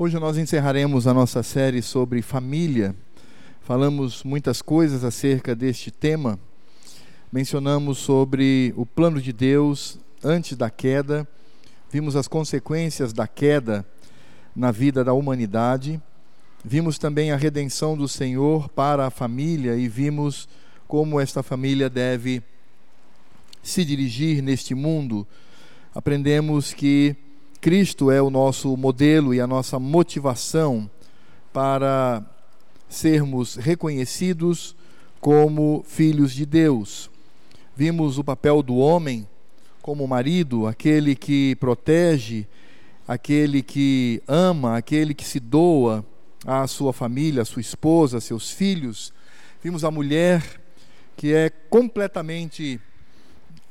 Hoje nós encerraremos a nossa série sobre família. Falamos muitas coisas acerca deste tema. Mencionamos sobre o plano de Deus antes da queda, vimos as consequências da queda na vida da humanidade, vimos também a redenção do Senhor para a família e vimos como esta família deve se dirigir neste mundo. Aprendemos que Cristo é o nosso modelo e a nossa motivação para sermos reconhecidos como filhos de Deus. Vimos o papel do homem como marido, aquele que protege, aquele que ama, aquele que se doa à sua família, à sua esposa, a seus filhos. Vimos a mulher que é completamente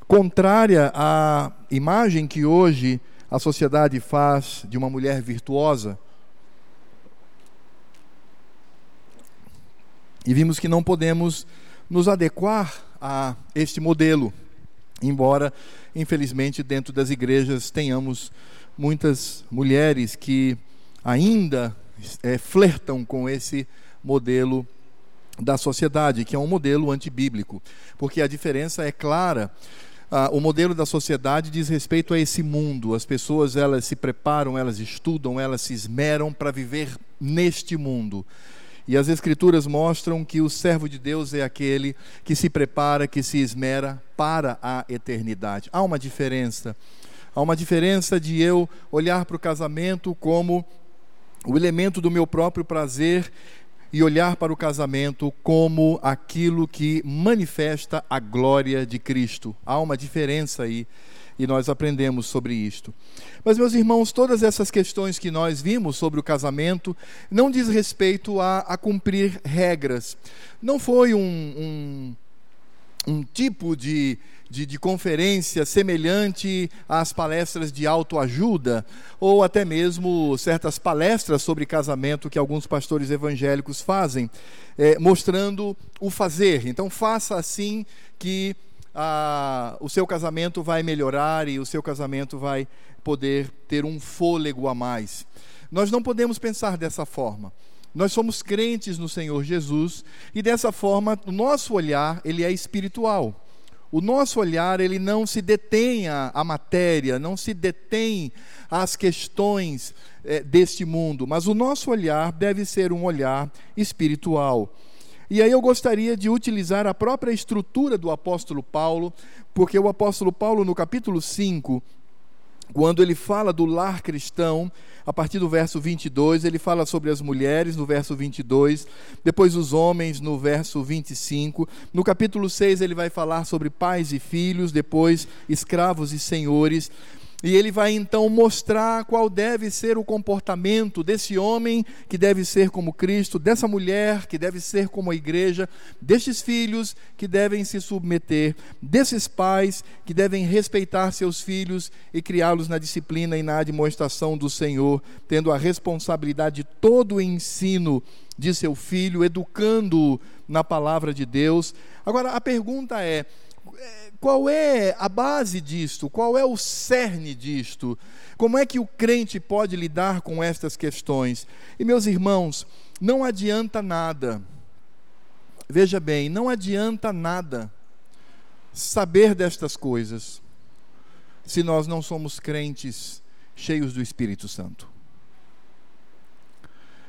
contrária à imagem que hoje a sociedade faz de uma mulher virtuosa. E vimos que não podemos nos adequar a este modelo, embora, infelizmente, dentro das igrejas tenhamos muitas mulheres que ainda é, flertam com esse modelo da sociedade, que é um modelo antibíblico, porque a diferença é clara ah, o modelo da sociedade diz respeito a esse mundo. As pessoas elas se preparam, elas estudam, elas se esmeram para viver neste mundo. E as escrituras mostram que o servo de Deus é aquele que se prepara, que se esmera para a eternidade. Há uma diferença. Há uma diferença de eu olhar para o casamento como o elemento do meu próprio prazer e olhar para o casamento como aquilo que manifesta a glória de Cristo. Há uma diferença aí e nós aprendemos sobre isto. Mas, meus irmãos, todas essas questões que nós vimos sobre o casamento não diz respeito a, a cumprir regras. Não foi um, um, um tipo de de, de conferência semelhante às palestras de autoajuda, ou até mesmo certas palestras sobre casamento que alguns pastores evangélicos fazem, é, mostrando o fazer. Então, faça assim que ah, o seu casamento vai melhorar e o seu casamento vai poder ter um fôlego a mais. Nós não podemos pensar dessa forma. Nós somos crentes no Senhor Jesus e dessa forma o nosso olhar ele é espiritual. O nosso olhar, ele não se detém à, matéria, não se detém às questões é, deste mundo, mas o nosso olhar deve ser um olhar espiritual. E aí eu gostaria de utilizar a própria estrutura do apóstolo Paulo, porque o apóstolo Paulo, no capítulo 5, quando ele fala do lar cristão, a partir do verso 22, ele fala sobre as mulheres, no verso 22, depois os homens, no verso 25. No capítulo 6, ele vai falar sobre pais e filhos, depois escravos e senhores. E ele vai então mostrar qual deve ser o comportamento desse homem que deve ser como Cristo, dessa mulher que deve ser como a igreja, destes filhos que devem se submeter, desses pais que devem respeitar seus filhos e criá-los na disciplina e na demonstração do Senhor, tendo a responsabilidade de todo o ensino de seu filho, educando-o na palavra de Deus. Agora a pergunta é: qual é a base disto? Qual é o cerne disto? Como é que o crente pode lidar com estas questões? E meus irmãos, não adianta nada. Veja bem, não adianta nada saber destas coisas se nós não somos crentes cheios do Espírito Santo.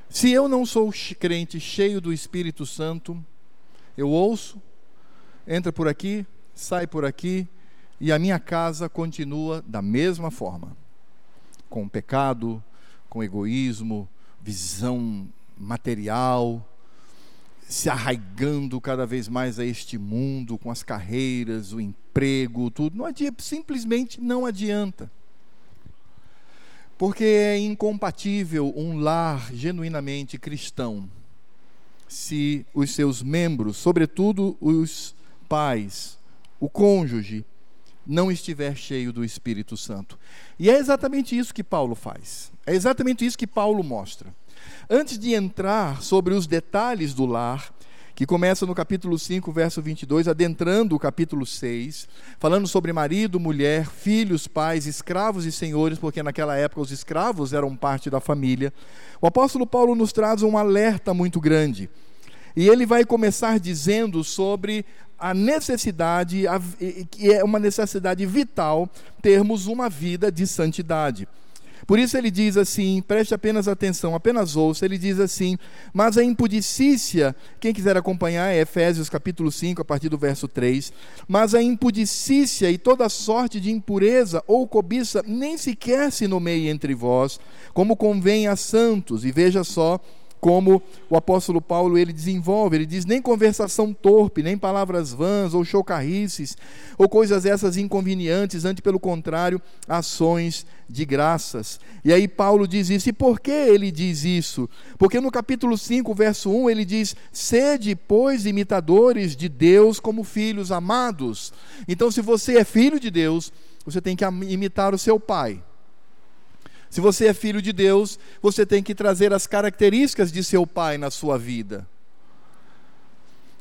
Se eu não sou crente cheio do Espírito Santo, eu ouço, entra por aqui, sai por aqui e a minha casa continua da mesma forma com pecado, com egoísmo, visão material, se arraigando cada vez mais a este mundo, com as carreiras, o emprego, tudo. Não adianta, simplesmente não adianta. Porque é incompatível um lar genuinamente cristão se os seus membros, sobretudo os pais, o cônjuge não estiver cheio do Espírito Santo. E é exatamente isso que Paulo faz. É exatamente isso que Paulo mostra. Antes de entrar sobre os detalhes do lar, que começa no capítulo 5, verso 22, adentrando o capítulo 6, falando sobre marido, mulher, filhos, pais, escravos e senhores, porque naquela época os escravos eram parte da família. O apóstolo Paulo nos traz um alerta muito grande. E ele vai começar dizendo sobre a necessidade, que é uma necessidade vital, termos uma vida de santidade. Por isso ele diz assim, preste apenas atenção, apenas ouça, ele diz assim: "Mas a impudicícia, quem quiser acompanhar é Efésios capítulo 5, a partir do verso 3, mas a impudicícia e toda sorte de impureza ou cobiça nem sequer se nomeie entre vós, como convém a santos". E veja só, como o apóstolo Paulo ele desenvolve, ele diz nem conversação torpe, nem palavras vãs ou chocarrices, ou coisas essas inconvenientes, antes pelo contrário, ações de graças. E aí Paulo diz isso. E por que ele diz isso? Porque no capítulo 5, verso 1, ele diz: "Sede, pois, imitadores de Deus como filhos amados". Então, se você é filho de Deus, você tem que imitar o seu pai. Se você é filho de Deus, você tem que trazer as características de seu pai na sua vida.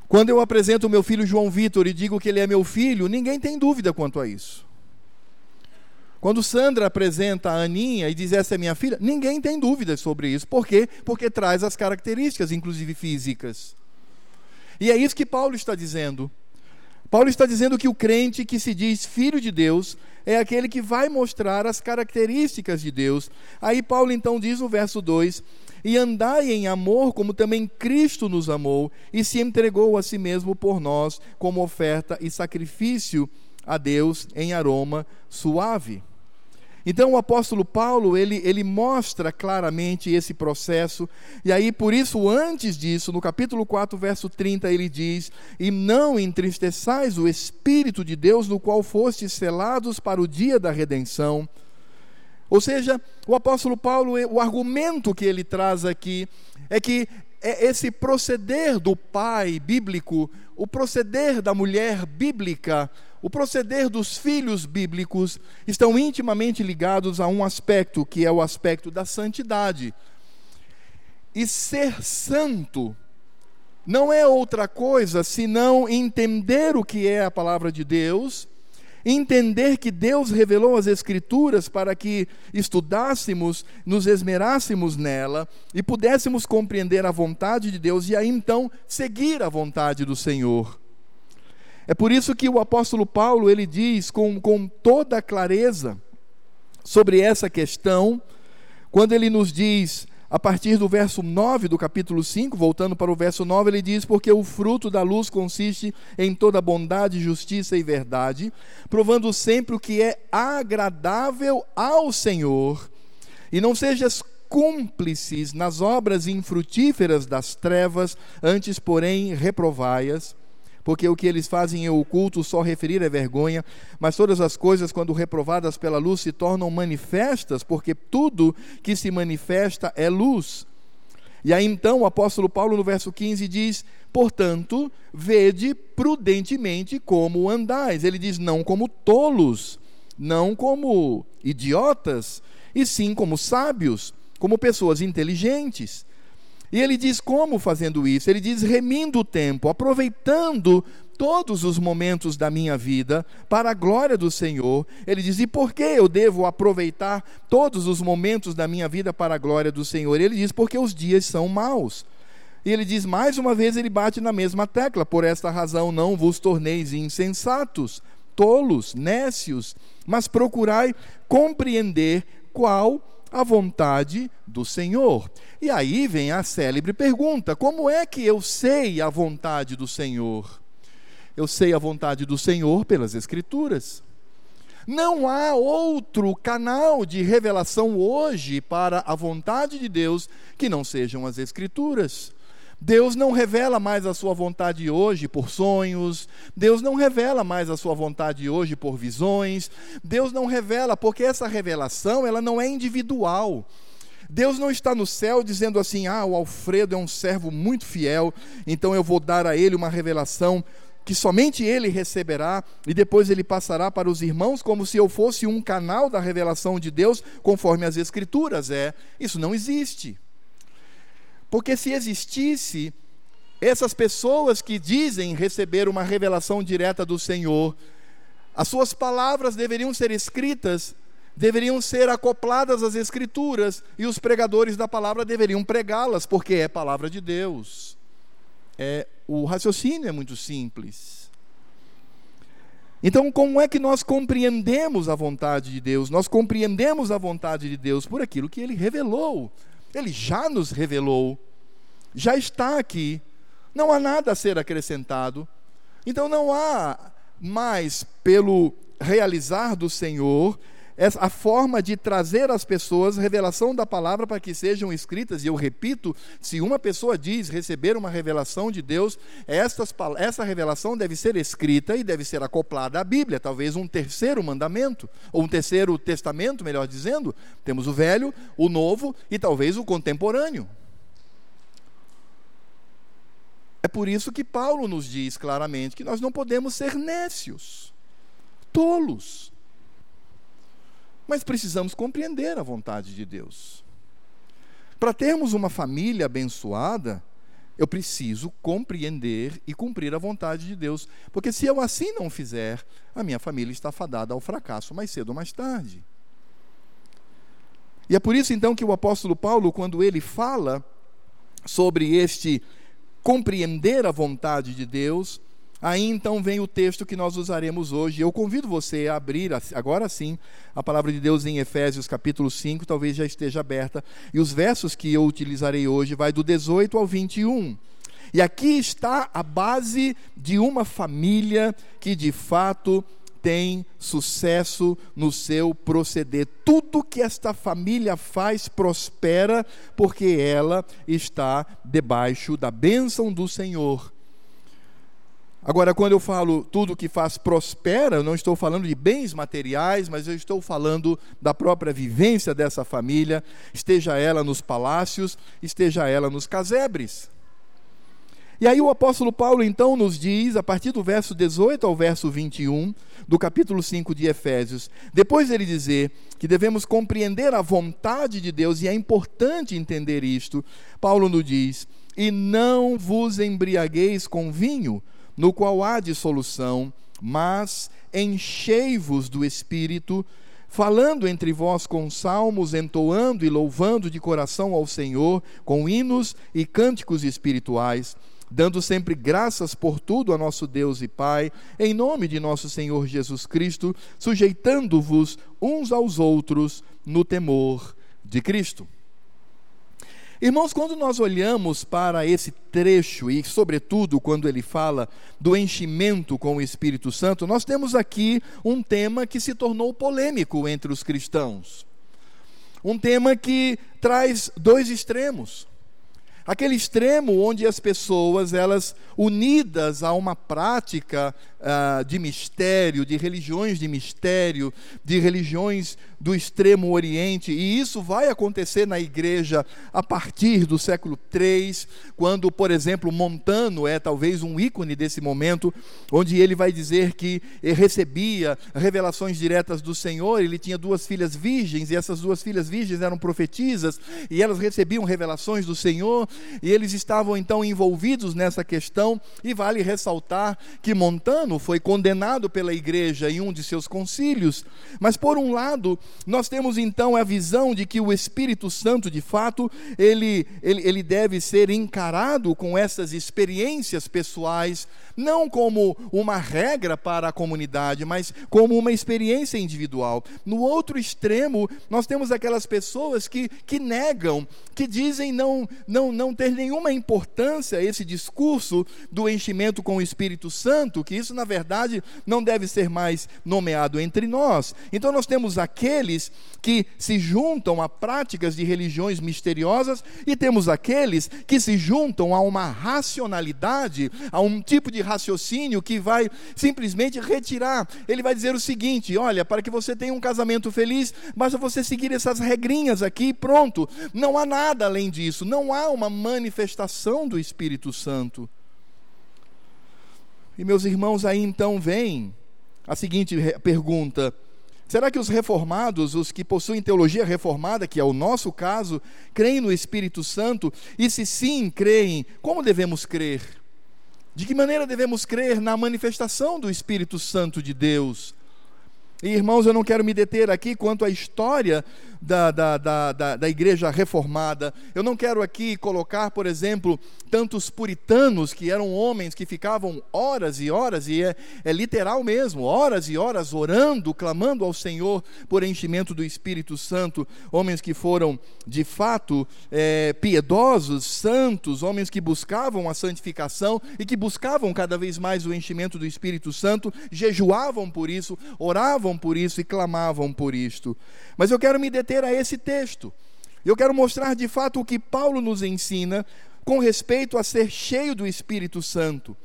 Quando eu apresento o meu filho João Vitor e digo que ele é meu filho, ninguém tem dúvida quanto a isso. Quando Sandra apresenta a Aninha e diz essa é minha filha, ninguém tem dúvida sobre isso. Por quê? Porque traz as características, inclusive físicas. E é isso que Paulo está dizendo. Paulo está dizendo que o crente que se diz filho de Deus é aquele que vai mostrar as características de Deus. Aí Paulo então diz no verso 2: E andai em amor, como também Cristo nos amou e se entregou a si mesmo por nós, como oferta e sacrifício a Deus em aroma suave. Então o apóstolo Paulo, ele, ele mostra claramente esse processo, e aí por isso antes disso, no capítulo 4, verso 30, ele diz: "E não entristeçais o espírito de Deus, no qual fostes selados para o dia da redenção." Ou seja, o apóstolo Paulo, o argumento que ele traz aqui é que é esse proceder do pai bíblico, o proceder da mulher bíblica, o proceder dos filhos bíblicos estão intimamente ligados a um aspecto, que é o aspecto da santidade. E ser santo não é outra coisa senão entender o que é a palavra de Deus, entender que Deus revelou as Escrituras para que estudássemos, nos esmerássemos nela e pudéssemos compreender a vontade de Deus e aí então seguir a vontade do Senhor. É por isso que o apóstolo Paulo ele diz com, com toda clareza sobre essa questão, quando ele nos diz, a partir do verso 9 do capítulo 5, voltando para o verso 9, ele diz: Porque o fruto da luz consiste em toda bondade, justiça e verdade, provando sempre o que é agradável ao Senhor, e não sejas cúmplices nas obras infrutíferas das trevas, antes, porém, reprovai-as porque o que eles fazem em oculto só referir é vergonha, mas todas as coisas, quando reprovadas pela luz, se tornam manifestas, porque tudo que se manifesta é luz. E aí então o apóstolo Paulo, no verso 15, diz: Portanto, vede prudentemente como andais. Ele diz: não como tolos, não como idiotas, e sim como sábios, como pessoas inteligentes e ele diz como fazendo isso? Ele diz remindo o tempo, aproveitando todos os momentos da minha vida para a glória do Senhor. Ele diz: e por que eu devo aproveitar todos os momentos da minha vida para a glória do Senhor? Ele diz: porque os dias são maus. E ele diz mais uma vez, ele bate na mesma tecla: por esta razão não vos torneis insensatos, tolos, nécios, mas procurai compreender qual a vontade do Senhor. E aí vem a célebre pergunta: como é que eu sei a vontade do Senhor? Eu sei a vontade do Senhor pelas Escrituras. Não há outro canal de revelação hoje para a vontade de Deus que não sejam as Escrituras. Deus não revela mais a sua vontade hoje por sonhos, Deus não revela mais a sua vontade hoje por visões, Deus não revela porque essa revelação ela não é individual. Deus não está no céu dizendo assim: "Ah, o Alfredo é um servo muito fiel, então eu vou dar a ele uma revelação que somente ele receberá e depois ele passará para os irmãos como se eu fosse um canal da revelação de Deus, conforme as escrituras é. Isso não existe. Porque se existisse, essas pessoas que dizem receber uma revelação direta do Senhor, as suas palavras deveriam ser escritas, deveriam ser acopladas às Escrituras, e os pregadores da palavra deveriam pregá-las, porque é palavra de Deus. É, o raciocínio é muito simples. Então, como é que nós compreendemos a vontade de Deus? Nós compreendemos a vontade de Deus por aquilo que Ele revelou. Ele já nos revelou, já está aqui, não há nada a ser acrescentado. Então, não há mais, pelo realizar do Senhor, a forma de trazer às pessoas revelação da palavra para que sejam escritas. E eu repito: se uma pessoa diz receber uma revelação de Deus, estas, essa revelação deve ser escrita e deve ser acoplada à Bíblia, talvez um terceiro mandamento, ou um terceiro testamento, melhor dizendo. Temos o velho, o novo e talvez o contemporâneo. É por isso que Paulo nos diz claramente que nós não podemos ser nécios, tolos mas precisamos compreender a vontade de Deus. Para termos uma família abençoada, eu preciso compreender e cumprir a vontade de Deus, porque se eu assim não fizer, a minha família está fadada ao fracasso mais cedo ou mais tarde. E é por isso então que o apóstolo Paulo, quando ele fala sobre este compreender a vontade de Deus, Aí então vem o texto que nós usaremos hoje. Eu convido você a abrir, agora sim, a palavra de Deus em Efésios capítulo 5, talvez já esteja aberta. E os versos que eu utilizarei hoje vai do 18 ao 21. E aqui está a base de uma família que de fato tem sucesso no seu proceder. Tudo que esta família faz prospera porque ela está debaixo da bênção do Senhor. Agora, quando eu falo tudo que faz prospera, eu não estou falando de bens materiais, mas eu estou falando da própria vivência dessa família, esteja ela nos palácios, esteja ela nos casebres. E aí o apóstolo Paulo então nos diz, a partir do verso 18 ao verso 21, do capítulo 5 de Efésios, depois ele dizer que devemos compreender a vontade de Deus, e é importante entender isto, Paulo nos diz: E não vos embriagueis com vinho, no qual há dissolução, mas enchei-vos do Espírito, falando entre vós com salmos, entoando e louvando de coração ao Senhor, com hinos e cânticos espirituais, dando sempre graças por tudo a nosso Deus e Pai, em nome de nosso Senhor Jesus Cristo, sujeitando-vos uns aos outros no temor de Cristo. Irmãos, quando nós olhamos para esse trecho, e sobretudo quando ele fala do enchimento com o Espírito Santo, nós temos aqui um tema que se tornou polêmico entre os cristãos. Um tema que traz dois extremos. Aquele extremo onde as pessoas, elas unidas a uma prática uh, de mistério, de religiões de mistério, de religiões do extremo oriente, e isso vai acontecer na igreja a partir do século III, quando, por exemplo, Montano é talvez um ícone desse momento, onde ele vai dizer que recebia revelações diretas do Senhor, ele tinha duas filhas virgens, e essas duas filhas virgens eram profetisas, e elas recebiam revelações do Senhor, e eles estavam então envolvidos nessa questão, e vale ressaltar que Montano foi condenado pela igreja em um de seus concílios, mas por um lado, nós temos então a visão de que o Espírito Santo, de fato, ele, ele, ele deve ser encarado com essas experiências pessoais, não como uma regra para a comunidade, mas como uma experiência individual. No outro extremo, nós temos aquelas pessoas que, que negam, que dizem não, não, não ter nenhuma importância esse discurso do enchimento com o Espírito Santo, que isso, na verdade, não deve ser mais nomeado entre nós. Então, nós temos aqueles aqueles que se juntam a práticas de religiões misteriosas e temos aqueles que se juntam a uma racionalidade, a um tipo de raciocínio que vai simplesmente retirar. Ele vai dizer o seguinte: olha, para que você tenha um casamento feliz, basta você seguir essas regrinhas aqui e pronto. Não há nada além disso, não há uma manifestação do Espírito Santo. E meus irmãos, aí então vem a seguinte pergunta: Será que os reformados, os que possuem teologia reformada, que é o nosso caso, creem no Espírito Santo? E se sim creem, como devemos crer? De que maneira devemos crer na manifestação do Espírito Santo de Deus? E, irmãos, eu não quero me deter aqui quanto à história da, da, da, da, da igreja reformada. Eu não quero aqui colocar, por exemplo, tantos puritanos que eram homens que ficavam horas e horas, e é, é literal mesmo, horas e horas orando, clamando ao Senhor por enchimento do Espírito Santo. Homens que foram, de fato, é, piedosos, santos, homens que buscavam a santificação e que buscavam cada vez mais o enchimento do Espírito Santo, jejuavam por isso, oravam por isso e clamavam por isto. Mas eu quero me deter a esse texto. Eu quero mostrar de fato o que Paulo nos ensina com respeito a ser cheio do Espírito Santo.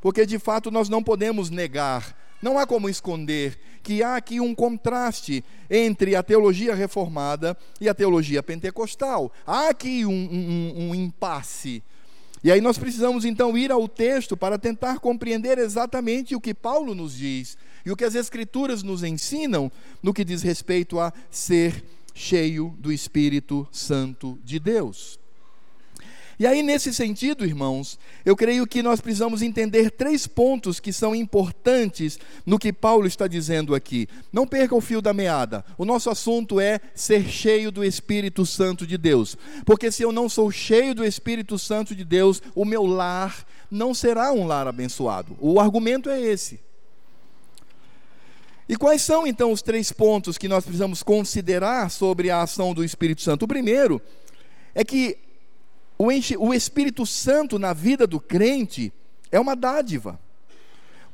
Porque de fato nós não podemos negar, não há como esconder que há aqui um contraste entre a teologia reformada e a teologia pentecostal. Há aqui um, um, um impasse. E aí nós precisamos então ir ao texto para tentar compreender exatamente o que Paulo nos diz e o que as Escrituras nos ensinam no que diz respeito a ser cheio do Espírito Santo de Deus. E aí, nesse sentido, irmãos, eu creio que nós precisamos entender três pontos que são importantes no que Paulo está dizendo aqui. Não perca o fio da meada. O nosso assunto é ser cheio do Espírito Santo de Deus. Porque se eu não sou cheio do Espírito Santo de Deus, o meu lar não será um lar abençoado. O argumento é esse. E quais são então os três pontos que nós precisamos considerar sobre a ação do Espírito Santo? O primeiro é que o Espírito Santo na vida do crente é uma dádiva.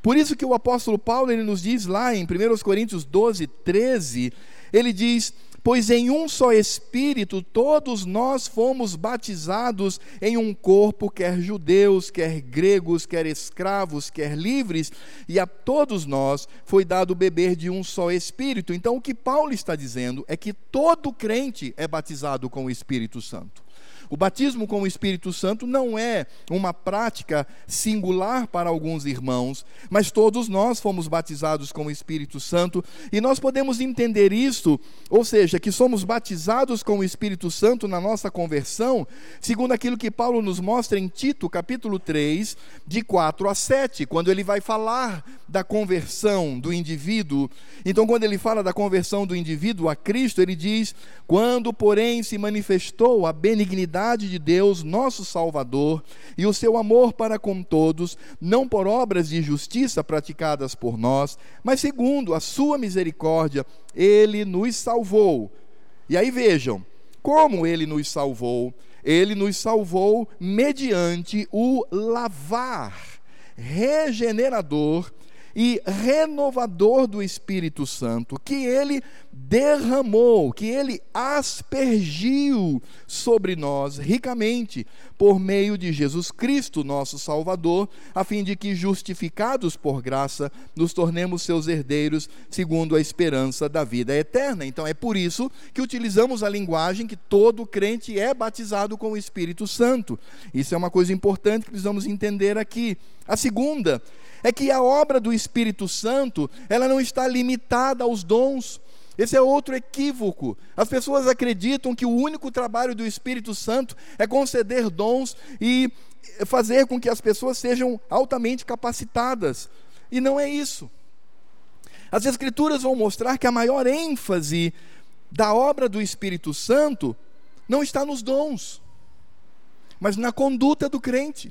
Por isso que o apóstolo Paulo ele nos diz lá em 1 Coríntios 12, 13, ele diz: Pois em um só Espírito todos nós fomos batizados em um corpo, quer judeus, quer gregos, quer escravos, quer livres, e a todos nós foi dado beber de um só Espírito. Então o que Paulo está dizendo é que todo crente é batizado com o Espírito Santo. O batismo com o Espírito Santo não é uma prática singular para alguns irmãos, mas todos nós fomos batizados com o Espírito Santo e nós podemos entender isso, ou seja, que somos batizados com o Espírito Santo na nossa conversão, segundo aquilo que Paulo nos mostra em Tito, capítulo 3, de 4 a 7, quando ele vai falar da conversão do indivíduo. Então, quando ele fala da conversão do indivíduo a Cristo, ele diz: Quando, porém, se manifestou a benignidade de Deus, nosso Salvador, e o seu amor para com todos, não por obras de justiça praticadas por nós, mas segundo a sua misericórdia, ele nos salvou. E aí vejam, como ele nos salvou? Ele nos salvou mediante o lavar regenerador e renovador do Espírito Santo, que ele derramou, que ele aspergiu sobre nós ricamente por meio de Jesus Cristo, nosso Salvador, a fim de que, justificados por graça, nos tornemos seus herdeiros segundo a esperança da vida eterna. Então é por isso que utilizamos a linguagem que todo crente é batizado com o Espírito Santo. Isso é uma coisa importante que precisamos entender aqui. A segunda é que a obra do Espírito Santo, ela não está limitada aos dons. Esse é outro equívoco. As pessoas acreditam que o único trabalho do Espírito Santo é conceder dons e fazer com que as pessoas sejam altamente capacitadas. E não é isso. As Escrituras vão mostrar que a maior ênfase da obra do Espírito Santo não está nos dons, mas na conduta do crente.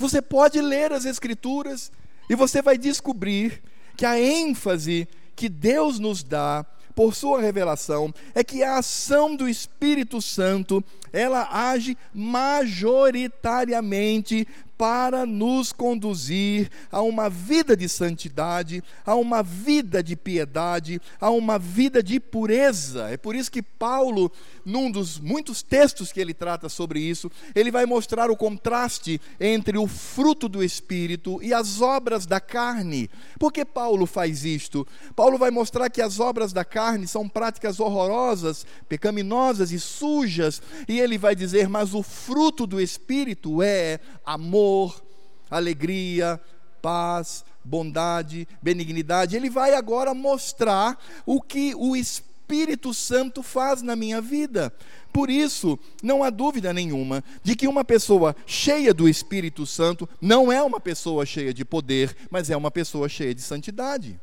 Você pode ler as Escrituras e você vai descobrir que a ênfase que Deus nos dá por sua revelação é que a ação do Espírito Santo, ela age majoritariamente para nos conduzir a uma vida de santidade, a uma vida de piedade, a uma vida de pureza. É por isso que Paulo, num dos muitos textos que ele trata sobre isso, ele vai mostrar o contraste entre o fruto do espírito e as obras da carne. Por que Paulo faz isto? Paulo vai mostrar que as obras da carne são práticas horrorosas, pecaminosas e sujas, e ele vai dizer: "Mas o fruto do espírito é amor, amor, alegria, paz, bondade, benignidade. Ele vai agora mostrar o que o Espírito Santo faz na minha vida. Por isso, não há dúvida nenhuma de que uma pessoa cheia do Espírito Santo não é uma pessoa cheia de poder, mas é uma pessoa cheia de santidade.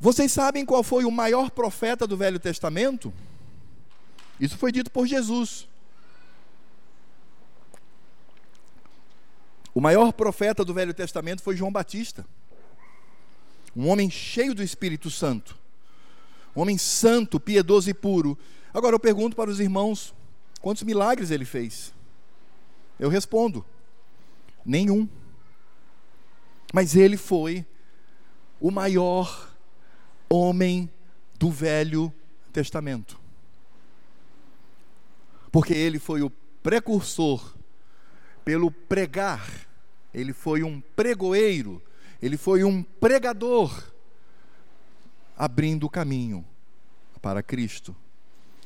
Vocês sabem qual foi o maior profeta do Velho Testamento? Isso foi dito por Jesus. O maior profeta do Velho Testamento foi João Batista. Um homem cheio do Espírito Santo. Um homem santo, piedoso e puro. Agora eu pergunto para os irmãos: quantos milagres ele fez? Eu respondo: nenhum. Mas ele foi o maior homem do Velho Testamento. Porque ele foi o precursor pelo pregar. Ele foi um pregoeiro, ele foi um pregador, abrindo o caminho para Cristo.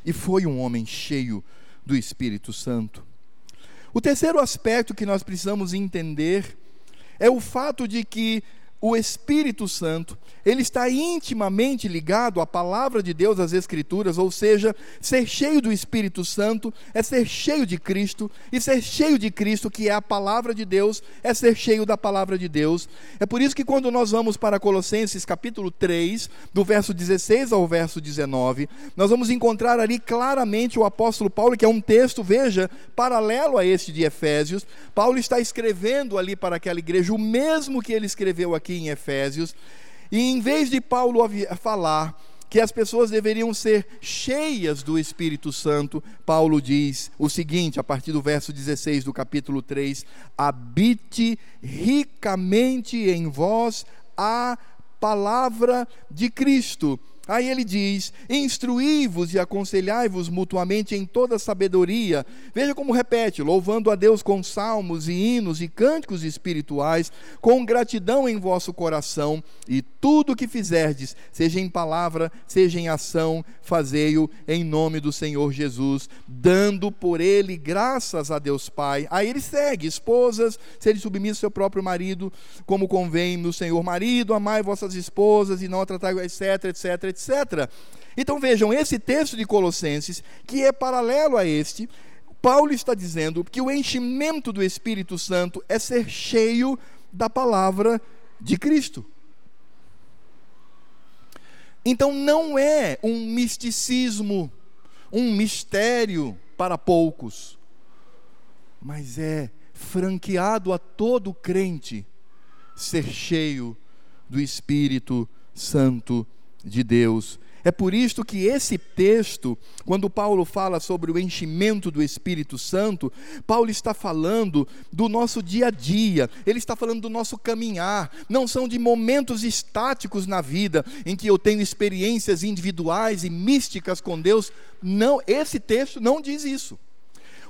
E foi um homem cheio do Espírito Santo. O terceiro aspecto que nós precisamos entender é o fato de que o Espírito Santo, ele está intimamente ligado à palavra de Deus, às Escrituras, ou seja, ser cheio do Espírito Santo é ser cheio de Cristo, e ser cheio de Cristo, que é a palavra de Deus, é ser cheio da palavra de Deus. É por isso que quando nós vamos para Colossenses capítulo 3, do verso 16 ao verso 19, nós vamos encontrar ali claramente o apóstolo Paulo, que é um texto, veja, paralelo a este de Efésios. Paulo está escrevendo ali para aquela igreja o mesmo que ele escreveu aqui em Efésios, e em vez de Paulo falar que as pessoas deveriam ser cheias do Espírito Santo, Paulo diz o seguinte, a partir do verso 16 do capítulo 3: habite ricamente em vós a palavra de Cristo Aí ele diz: Instruí-vos e aconselhai-vos mutuamente em toda sabedoria. Veja como repete: louvando a Deus com salmos e hinos e cânticos espirituais, com gratidão em vosso coração, e tudo o que fizerdes, seja em palavra, seja em ação, fazei-o em nome do Senhor Jesus, dando por ele graças a Deus Pai. Aí ele segue: esposas, sede submissos ao seu próprio marido, como convém no Senhor. Marido, amai vossas esposas e não a tratai, etc, etc, etc. Então vejam, esse texto de Colossenses, que é paralelo a este, Paulo está dizendo que o enchimento do Espírito Santo é ser cheio da palavra de Cristo. Então não é um misticismo, um mistério para poucos, mas é franqueado a todo crente ser cheio do Espírito Santo de Deus. É por isto que esse texto, quando Paulo fala sobre o enchimento do Espírito Santo, Paulo está falando do nosso dia a dia, ele está falando do nosso caminhar, não são de momentos estáticos na vida em que eu tenho experiências individuais e místicas com Deus. Não, esse texto não diz isso.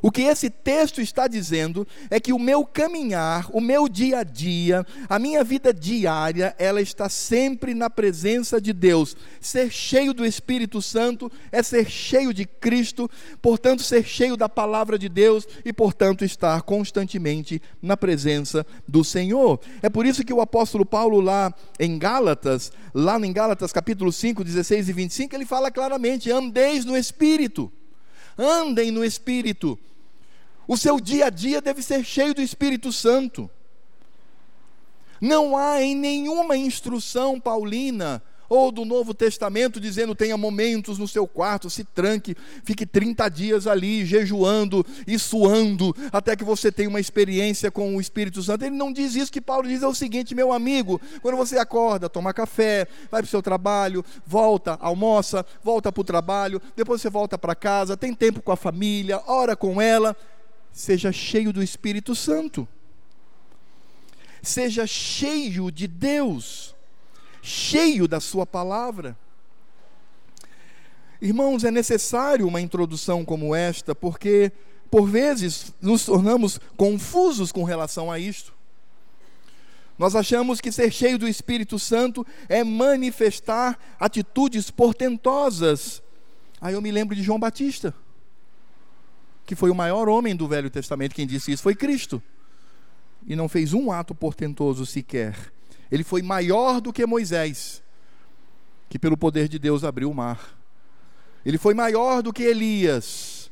O que esse texto está dizendo é que o meu caminhar, o meu dia a dia, a minha vida diária, ela está sempre na presença de Deus. Ser cheio do Espírito Santo é ser cheio de Cristo, portanto, ser cheio da palavra de Deus e, portanto, estar constantemente na presença do Senhor. É por isso que o apóstolo Paulo, lá em Gálatas, lá em Gálatas capítulo 5, 16 e 25, ele fala claramente: andeis no Espírito andem no Espírito. O seu dia a dia deve ser cheio do Espírito Santo. Não há em nenhuma instrução paulina ou do Novo Testamento dizendo tenha momentos no seu quarto, se tranque, fique 30 dias ali jejuando e suando até que você tenha uma experiência com o Espírito Santo. Ele não diz isso que Paulo diz é o seguinte, meu amigo, quando você acorda, toma café, vai para o seu trabalho, volta, almoça, volta para o trabalho, depois você volta para casa, tem tempo com a família, ora com ela, seja cheio do Espírito Santo. Seja cheio de Deus cheio da Sua palavra. Irmãos, é necessário uma introdução como esta, porque por vezes nos tornamos confusos com relação a isto. Nós achamos que ser cheio do Espírito Santo é manifestar atitudes portentosas. Aí eu me lembro de João Batista, que foi o maior homem do Velho Testamento, quem disse isso foi Cristo. e não fez um ato portentoso sequer. Ele foi maior do que Moisés, que pelo poder de Deus abriu o mar. Ele foi maior do que Elias,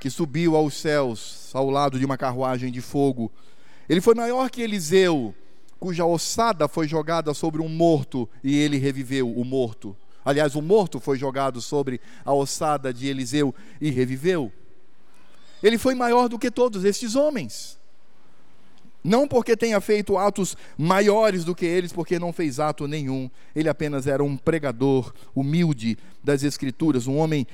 que subiu aos céus ao lado de uma carruagem de fogo. Ele foi maior que Eliseu, cuja ossada foi jogada sobre um morto e ele reviveu o morto. Aliás, o morto foi jogado sobre a ossada de Eliseu e reviveu. Ele foi maior do que todos estes homens. Não porque tenha feito atos maiores do que eles, porque não fez ato nenhum. Ele apenas era um pregador humilde das Escrituras, um homem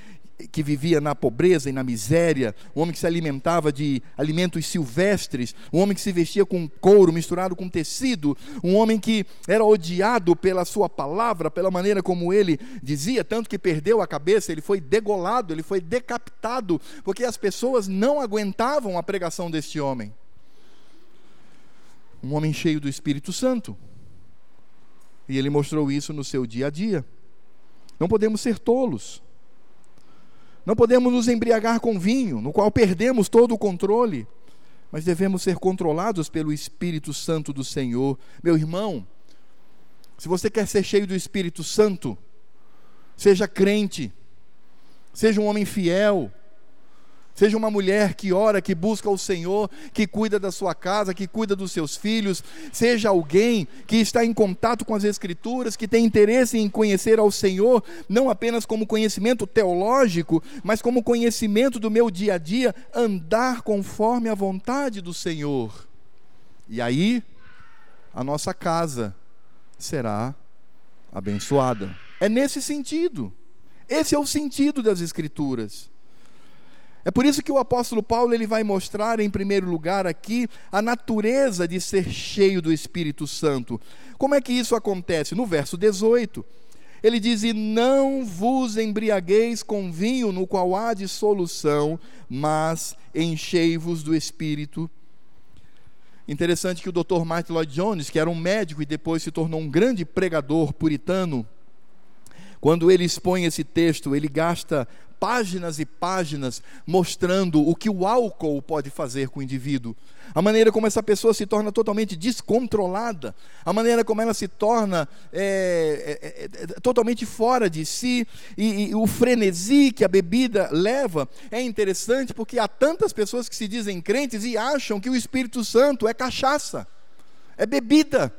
que vivia na pobreza e na miséria, um homem que se alimentava de alimentos silvestres, um homem que se vestia com couro misturado com tecido, um homem que era odiado pela sua palavra, pela maneira como ele dizia, tanto que perdeu a cabeça, ele foi degolado, ele foi decapitado, porque as pessoas não aguentavam a pregação deste homem. Um homem cheio do Espírito Santo. E ele mostrou isso no seu dia a dia. Não podemos ser tolos. Não podemos nos embriagar com vinho, no qual perdemos todo o controle, mas devemos ser controlados pelo Espírito Santo do Senhor. Meu irmão, se você quer ser cheio do Espírito Santo, seja crente, seja um homem fiel, Seja uma mulher que ora, que busca o Senhor, que cuida da sua casa, que cuida dos seus filhos. Seja alguém que está em contato com as Escrituras, que tem interesse em conhecer ao Senhor, não apenas como conhecimento teológico, mas como conhecimento do meu dia a dia, andar conforme a vontade do Senhor. E aí, a nossa casa será abençoada. É nesse sentido. Esse é o sentido das Escrituras. É por isso que o apóstolo Paulo ele vai mostrar em primeiro lugar aqui a natureza de ser cheio do Espírito Santo. Como é que isso acontece? No verso 18, ele diz: "E não vos embriagueis com vinho no qual há dissolução, mas enchei-vos do Espírito." Interessante que o Dr. Martin Lloyd Jones, que era um médico e depois se tornou um grande pregador puritano, quando ele expõe esse texto, ele gasta páginas e páginas mostrando o que o álcool pode fazer com o indivíduo, a maneira como essa pessoa se torna totalmente descontrolada, a maneira como ela se torna é, é, é, é, totalmente fora de si, e, e o frenesi que a bebida leva é interessante porque há tantas pessoas que se dizem crentes e acham que o Espírito Santo é cachaça, é bebida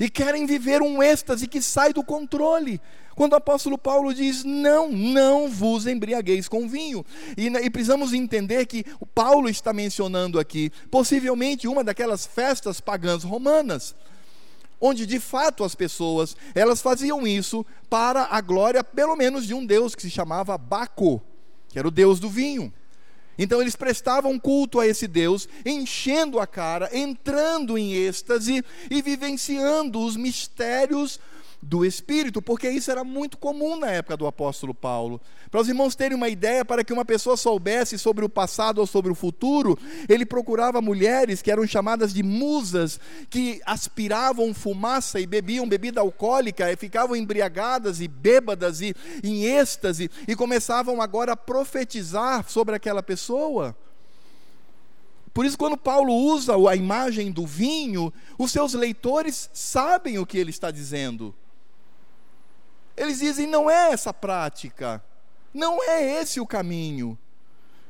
e querem viver um êxtase que sai do controle. Quando o apóstolo Paulo diz: Não, não vos embriagueis com vinho. E, e precisamos entender que o Paulo está mencionando aqui, possivelmente uma daquelas festas pagãs romanas onde de fato as pessoas elas faziam isso para a glória pelo menos de um deus que se chamava Baco, que era o deus do vinho. Então eles prestavam culto a esse Deus, enchendo a cara, entrando em êxtase e vivenciando os mistérios do Espírito, porque isso era muito comum na época do apóstolo Paulo. Para os irmãos terem uma ideia, para que uma pessoa soubesse sobre o passado ou sobre o futuro, ele procurava mulheres que eram chamadas de musas, que aspiravam fumaça e bebiam bebida alcoólica, e ficavam embriagadas e bêbadas e em êxtase, e começavam agora a profetizar sobre aquela pessoa. Por isso, quando Paulo usa a imagem do vinho, os seus leitores sabem o que ele está dizendo. Eles dizem: não é essa prática, não é esse o caminho.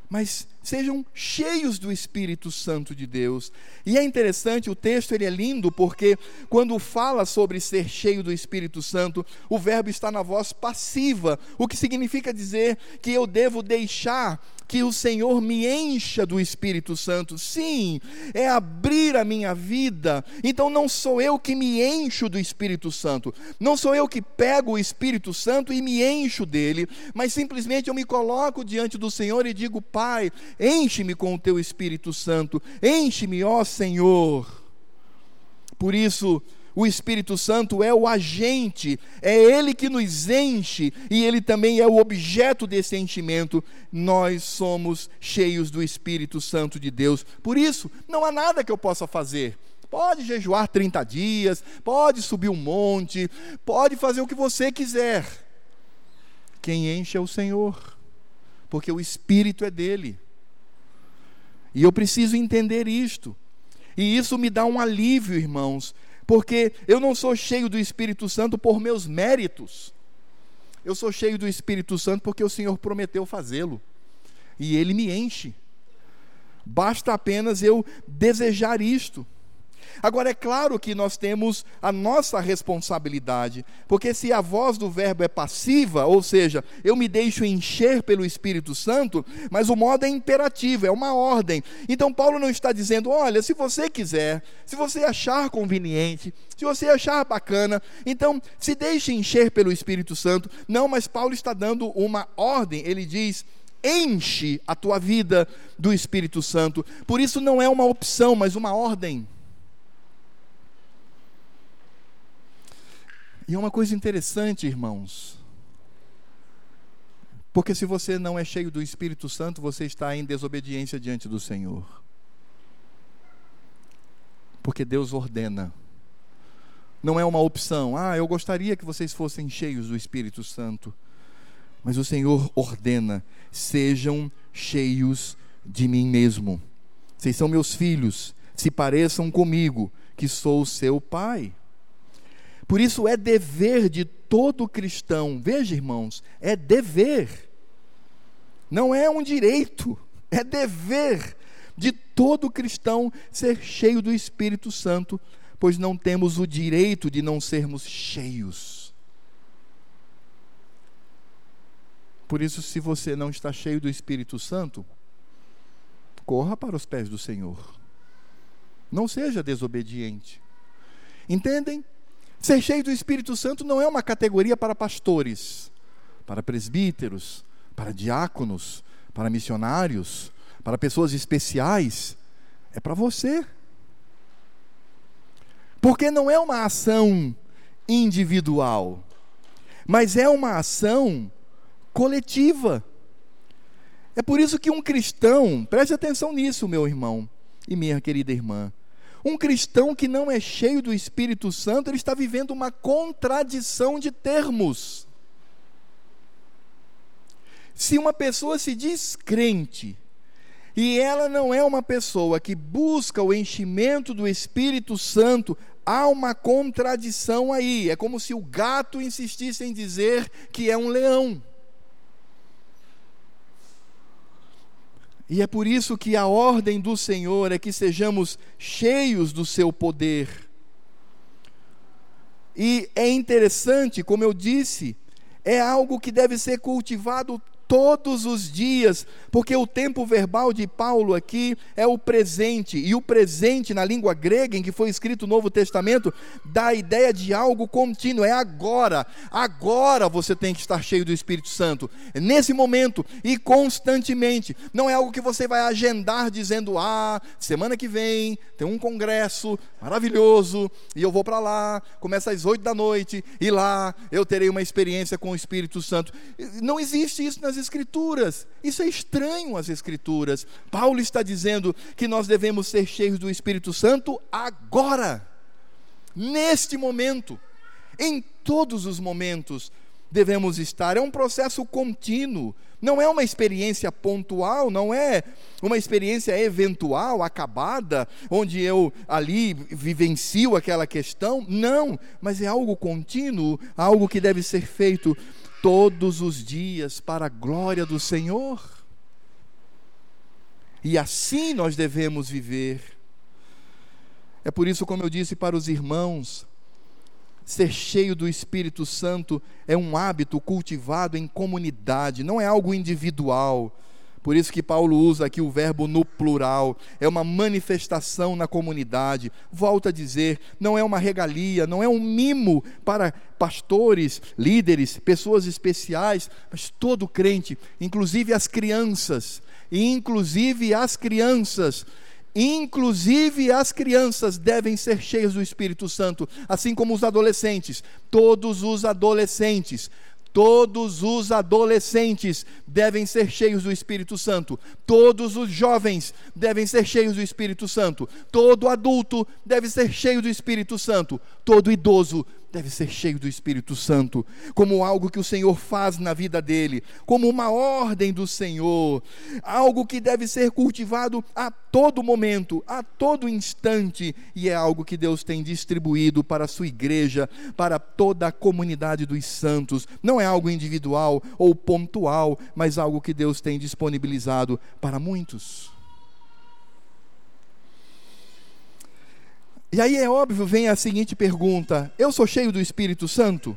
Mas sejam cheios do Espírito Santo de Deus. E é interessante, o texto ele é lindo porque quando fala sobre ser cheio do Espírito Santo, o verbo está na voz passiva, o que significa dizer que eu devo deixar que o Senhor me encha do Espírito Santo. Sim, é abrir a minha vida. Então não sou eu que me encho do Espírito Santo. Não sou eu que pego o Espírito Santo e me encho dele, mas simplesmente eu me coloco diante do Senhor e digo: Pai, enche-me com o teu Espírito Santo. Enche-me, ó Senhor. Por isso, o Espírito Santo é o agente, é ele que nos enche e ele também é o objeto desse enchimento. Nós somos cheios do Espírito Santo de Deus. Por isso, não há nada que eu possa fazer. Pode jejuar 30 dias, pode subir um monte, pode fazer o que você quiser. Quem enche é o Senhor, porque o Espírito é dele. E eu preciso entender isto. E isso me dá um alívio, irmãos, porque eu não sou cheio do Espírito Santo por meus méritos. Eu sou cheio do Espírito Santo porque o Senhor prometeu fazê-lo. E ele me enche. Basta apenas eu desejar isto. Agora, é claro que nós temos a nossa responsabilidade, porque se a voz do Verbo é passiva, ou seja, eu me deixo encher pelo Espírito Santo, mas o modo é imperativo, é uma ordem. Então, Paulo não está dizendo, olha, se você quiser, se você achar conveniente, se você achar bacana, então se deixe encher pelo Espírito Santo. Não, mas Paulo está dando uma ordem, ele diz enche a tua vida do Espírito Santo. Por isso não é uma opção, mas uma ordem. E é uma coisa interessante, irmãos. Porque se você não é cheio do Espírito Santo, você está em desobediência diante do Senhor. Porque Deus ordena. Não é uma opção. Ah, eu gostaria que vocês fossem cheios do Espírito Santo. Mas o Senhor ordena: sejam cheios de mim mesmo. Vocês são meus filhos, se pareçam comigo, que sou seu pai. Por isso é dever de todo cristão, veja irmãos, é dever, não é um direito, é dever de todo cristão ser cheio do Espírito Santo, pois não temos o direito de não sermos cheios. Por isso, se você não está cheio do Espírito Santo, corra para os pés do Senhor. Não seja desobediente. Entendem? Ser cheio do Espírito Santo não é uma categoria para pastores, para presbíteros, para diáconos, para missionários, para pessoas especiais. É para você. Porque não é uma ação individual, mas é uma ação coletiva. É por isso que um cristão, preste atenção nisso, meu irmão e minha querida irmã. Um cristão que não é cheio do Espírito Santo, ele está vivendo uma contradição de termos. Se uma pessoa se diz crente, e ela não é uma pessoa que busca o enchimento do Espírito Santo, há uma contradição aí. É como se o gato insistisse em dizer que é um leão. E é por isso que a ordem do Senhor é que sejamos cheios do seu poder. E é interessante, como eu disse, é algo que deve ser cultivado todos os dias, porque o tempo verbal de Paulo aqui é o presente, e o presente na língua grega em que foi escrito o Novo Testamento dá a ideia de algo contínuo, é agora, agora você tem que estar cheio do Espírito Santo, nesse momento e constantemente, não é algo que você vai agendar dizendo, ah, semana que vem tem um congresso maravilhoso, e eu vou para lá, começa às oito da noite, e lá eu terei uma experiência com o Espírito Santo, não existe isso nas Escrituras. Isso é estranho às Escrituras. Paulo está dizendo que nós devemos ser cheios do Espírito Santo agora, neste momento, em todos os momentos devemos estar. É um processo contínuo, não é uma experiência pontual, não é uma experiência eventual, acabada, onde eu ali vivencio aquela questão. Não, mas é algo contínuo, algo que deve ser feito todos os dias para a glória do Senhor. E assim nós devemos viver. É por isso, como eu disse para os irmãos, ser cheio do Espírito Santo é um hábito cultivado em comunidade, não é algo individual. Por isso que Paulo usa aqui o verbo no plural, é uma manifestação na comunidade. Volta a dizer, não é uma regalia, não é um mimo para pastores, líderes, pessoas especiais, mas todo crente, inclusive as crianças, inclusive as crianças, inclusive as crianças devem ser cheias do Espírito Santo, assim como os adolescentes, todos os adolescentes Todos os adolescentes devem ser cheios do Espírito Santo. Todos os jovens devem ser cheios do Espírito Santo. Todo adulto deve ser cheio do Espírito Santo. Todo idoso deve ser cheio do Espírito Santo, como algo que o Senhor faz na vida dele, como uma ordem do Senhor, algo que deve ser cultivado a todo momento, a todo instante, e é algo que Deus tem distribuído para a sua igreja, para toda a comunidade dos santos. Não é algo individual ou pontual, mas algo que Deus tem disponibilizado para muitos. E aí é óbvio, vem a seguinte pergunta: eu sou cheio do Espírito Santo?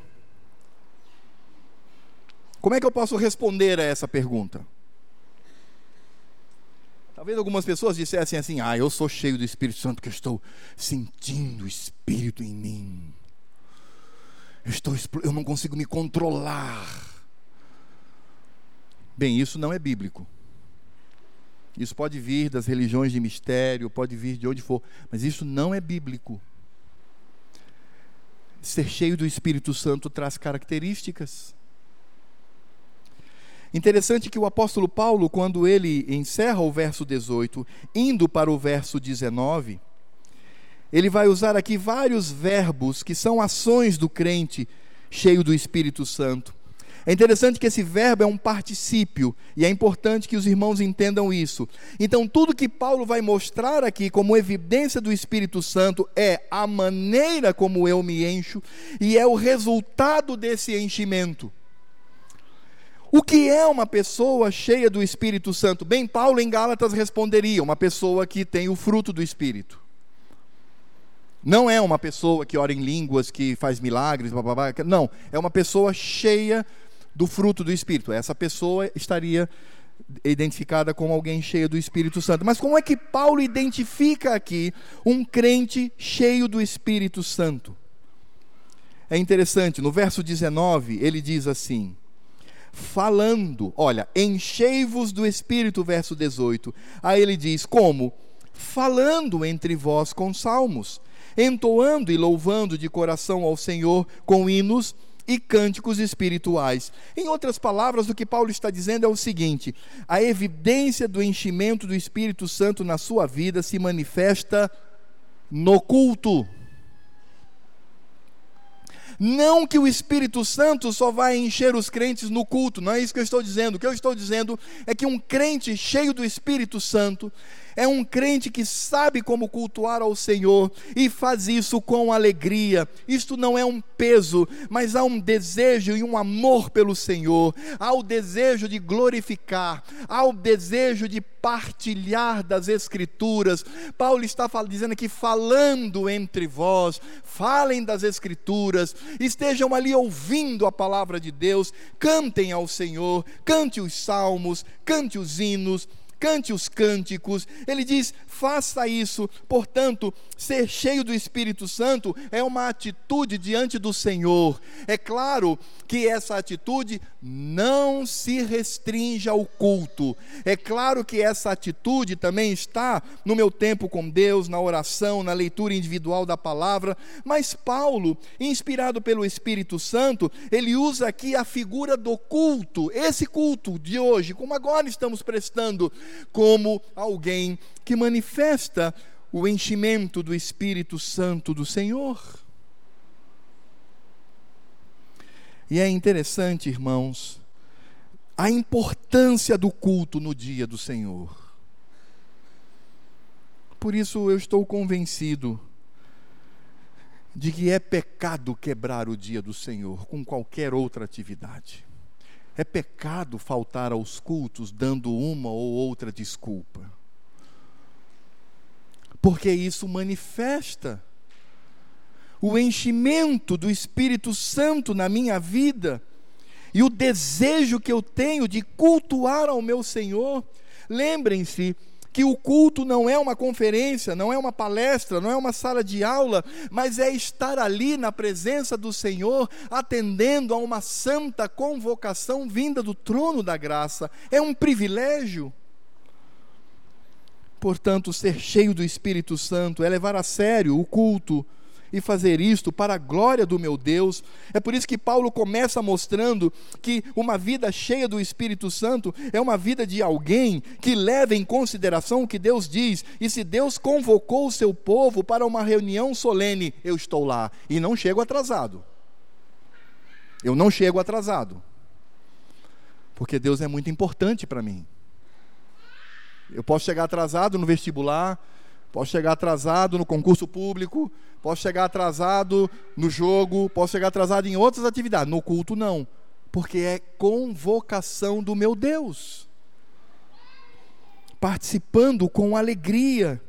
Como é que eu posso responder a essa pergunta? Talvez algumas pessoas dissessem assim: Ah, eu sou cheio do Espírito Santo, que eu estou sentindo o Espírito em mim. Eu, estou, eu não consigo me controlar. Bem, isso não é bíblico. Isso pode vir das religiões de mistério, pode vir de onde for, mas isso não é bíblico. Ser cheio do Espírito Santo traz características. Interessante que o apóstolo Paulo, quando ele encerra o verso 18, indo para o verso 19, ele vai usar aqui vários verbos que são ações do crente cheio do Espírito Santo. É interessante que esse verbo é um particípio, e é importante que os irmãos entendam isso. Então, tudo que Paulo vai mostrar aqui como evidência do Espírito Santo é a maneira como eu me encho, e é o resultado desse enchimento. O que é uma pessoa cheia do Espírito Santo? Bem, Paulo em Gálatas responderia: uma pessoa que tem o fruto do Espírito. Não é uma pessoa que ora em línguas, que faz milagres, blá, blá, blá. não. É uma pessoa cheia do fruto do Espírito. Essa pessoa estaria identificada como alguém cheio do Espírito Santo. Mas como é que Paulo identifica aqui um crente cheio do Espírito Santo? É interessante, no verso 19, ele diz assim: falando, olha, enchei-vos do Espírito, verso 18. Aí ele diz: como? Falando entre vós com salmos, entoando e louvando de coração ao Senhor com hinos e cânticos espirituais. Em outras palavras, o que Paulo está dizendo é o seguinte: a evidência do enchimento do Espírito Santo na sua vida se manifesta no culto. Não que o Espírito Santo só vai encher os crentes no culto, não é isso que eu estou dizendo. O que eu estou dizendo é que um crente cheio do Espírito Santo, é um crente que sabe como cultuar ao Senhor e faz isso com alegria. Isto não é um peso, mas há um desejo e um amor pelo Senhor, há o desejo de glorificar, há o desejo de partilhar das Escrituras. Paulo está dizendo aqui, falando entre vós, falem das Escrituras, estejam ali ouvindo a palavra de Deus, cantem ao Senhor, cante os salmos, cante os hinos cante os cânticos. Ele diz: faça isso. Portanto, ser cheio do Espírito Santo é uma atitude diante do Senhor. É claro que essa atitude não se restringe ao culto. É claro que essa atitude também está no meu tempo com Deus, na oração, na leitura individual da palavra. Mas Paulo, inspirado pelo Espírito Santo, ele usa aqui a figura do culto. Esse culto de hoje, como agora estamos prestando, como alguém que manifesta o enchimento do Espírito Santo do Senhor. E é interessante, irmãos, a importância do culto no dia do Senhor. Por isso eu estou convencido de que é pecado quebrar o dia do Senhor com qualquer outra atividade. É pecado faltar aos cultos dando uma ou outra desculpa. Porque isso manifesta o enchimento do Espírito Santo na minha vida e o desejo que eu tenho de cultuar ao meu Senhor. Lembrem-se, que o culto não é uma conferência, não é uma palestra, não é uma sala de aula, mas é estar ali na presença do Senhor, atendendo a uma santa convocação vinda do trono da graça. É um privilégio. Portanto, ser cheio do Espírito Santo é levar a sério o culto e fazer isto para a glória do meu Deus. É por isso que Paulo começa mostrando que uma vida cheia do Espírito Santo é uma vida de alguém que leva em consideração o que Deus diz. E se Deus convocou o seu povo para uma reunião solene, eu estou lá e não chego atrasado. Eu não chego atrasado. Porque Deus é muito importante para mim. Eu posso chegar atrasado no vestibular, posso chegar atrasado no concurso público, posso chegar atrasado no jogo, posso chegar atrasado em outras atividades. No culto, não. Porque é convocação do meu Deus. Participando com alegria,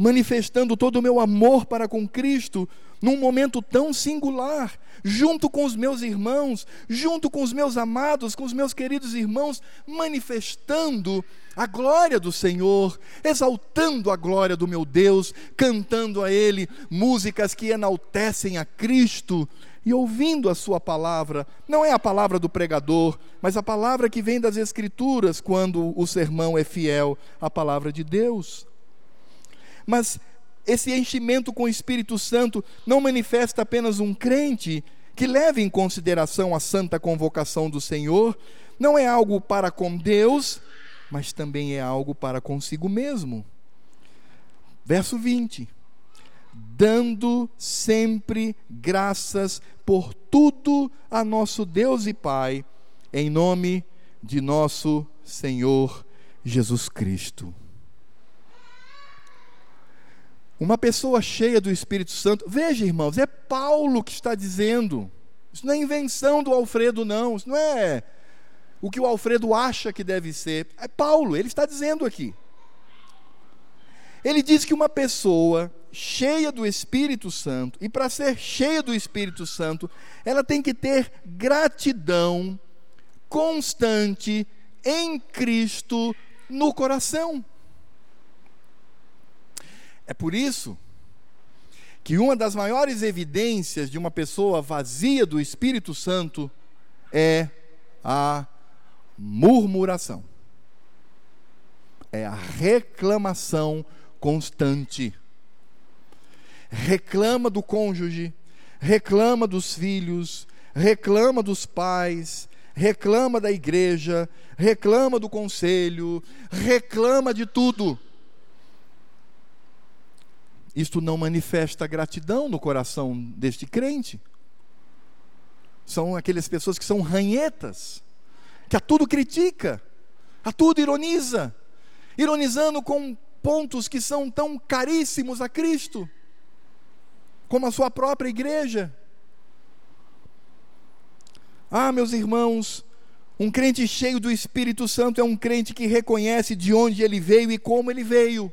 manifestando todo o meu amor para com Cristo, num momento tão singular, junto com os meus irmãos, junto com os meus amados, com os meus queridos irmãos, manifestando a glória do Senhor, exaltando a glória do meu Deus, cantando a Ele músicas que enaltecem a Cristo e ouvindo a Sua palavra. Não é a palavra do pregador, mas a palavra que vem das Escrituras, quando o sermão é fiel à palavra de Deus. Mas esse enchimento com o Espírito Santo não manifesta apenas um crente que leva em consideração a santa convocação do Senhor, não é algo para com Deus, mas também é algo para consigo mesmo. Verso 20: Dando sempre graças por tudo a nosso Deus e Pai, em nome de nosso Senhor Jesus Cristo. Uma pessoa cheia do Espírito Santo, veja irmãos, é Paulo que está dizendo. Isso não é invenção do Alfredo, não. Isso não é o que o Alfredo acha que deve ser. É Paulo, ele está dizendo aqui. Ele diz que uma pessoa cheia do Espírito Santo, e para ser cheia do Espírito Santo, ela tem que ter gratidão constante em Cristo no coração. É por isso que uma das maiores evidências de uma pessoa vazia do Espírito Santo é a murmuração. É a reclamação constante. Reclama do cônjuge, reclama dos filhos, reclama dos pais, reclama da igreja, reclama do conselho, reclama de tudo isto não manifesta gratidão no coração deste crente. São aquelas pessoas que são ranhetas, que a tudo critica, a tudo ironiza, ironizando com pontos que são tão caríssimos a Cristo, como a sua própria igreja. Ah, meus irmãos, um crente cheio do Espírito Santo é um crente que reconhece de onde ele veio e como ele veio.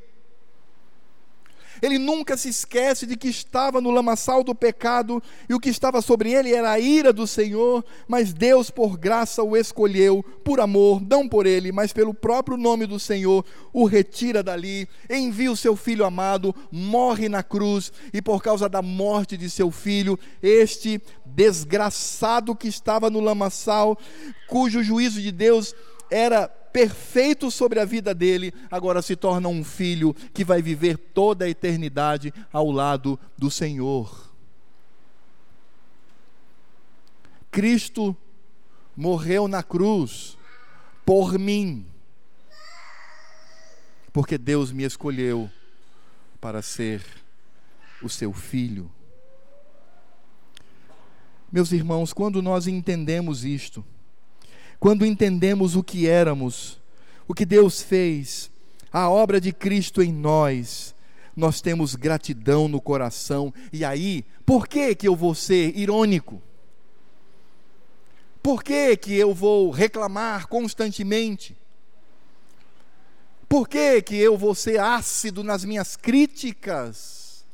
Ele nunca se esquece de que estava no lamaçal do pecado e o que estava sobre ele era a ira do Senhor, mas Deus, por graça, o escolheu, por amor, não por ele, mas pelo próprio nome do Senhor, o retira dali, envia o seu filho amado, morre na cruz e por causa da morte de seu filho, este desgraçado que estava no lamaçal, cujo juízo de Deus era perfeito sobre a vida dele, agora se torna um filho que vai viver toda a eternidade ao lado do Senhor. Cristo morreu na cruz por mim, porque Deus me escolheu para ser o seu filho. Meus irmãos, quando nós entendemos isto, quando entendemos o que éramos, o que Deus fez, a obra de Cristo em nós, nós temos gratidão no coração. E aí, por que que eu vou ser irônico? Por que que eu vou reclamar constantemente? Por que que eu vou ser ácido nas minhas críticas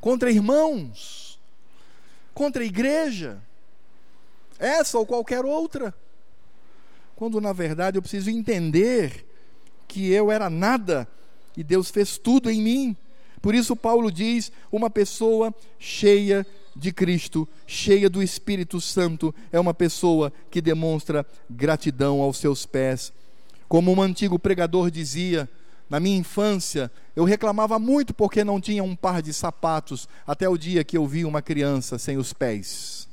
contra irmãos, contra a igreja, essa ou qualquer outra? Quando na verdade eu preciso entender que eu era nada e Deus fez tudo em mim. Por isso, Paulo diz: uma pessoa cheia de Cristo, cheia do Espírito Santo, é uma pessoa que demonstra gratidão aos seus pés. Como um antigo pregador dizia, na minha infância, eu reclamava muito porque não tinha um par de sapatos, até o dia que eu vi uma criança sem os pés.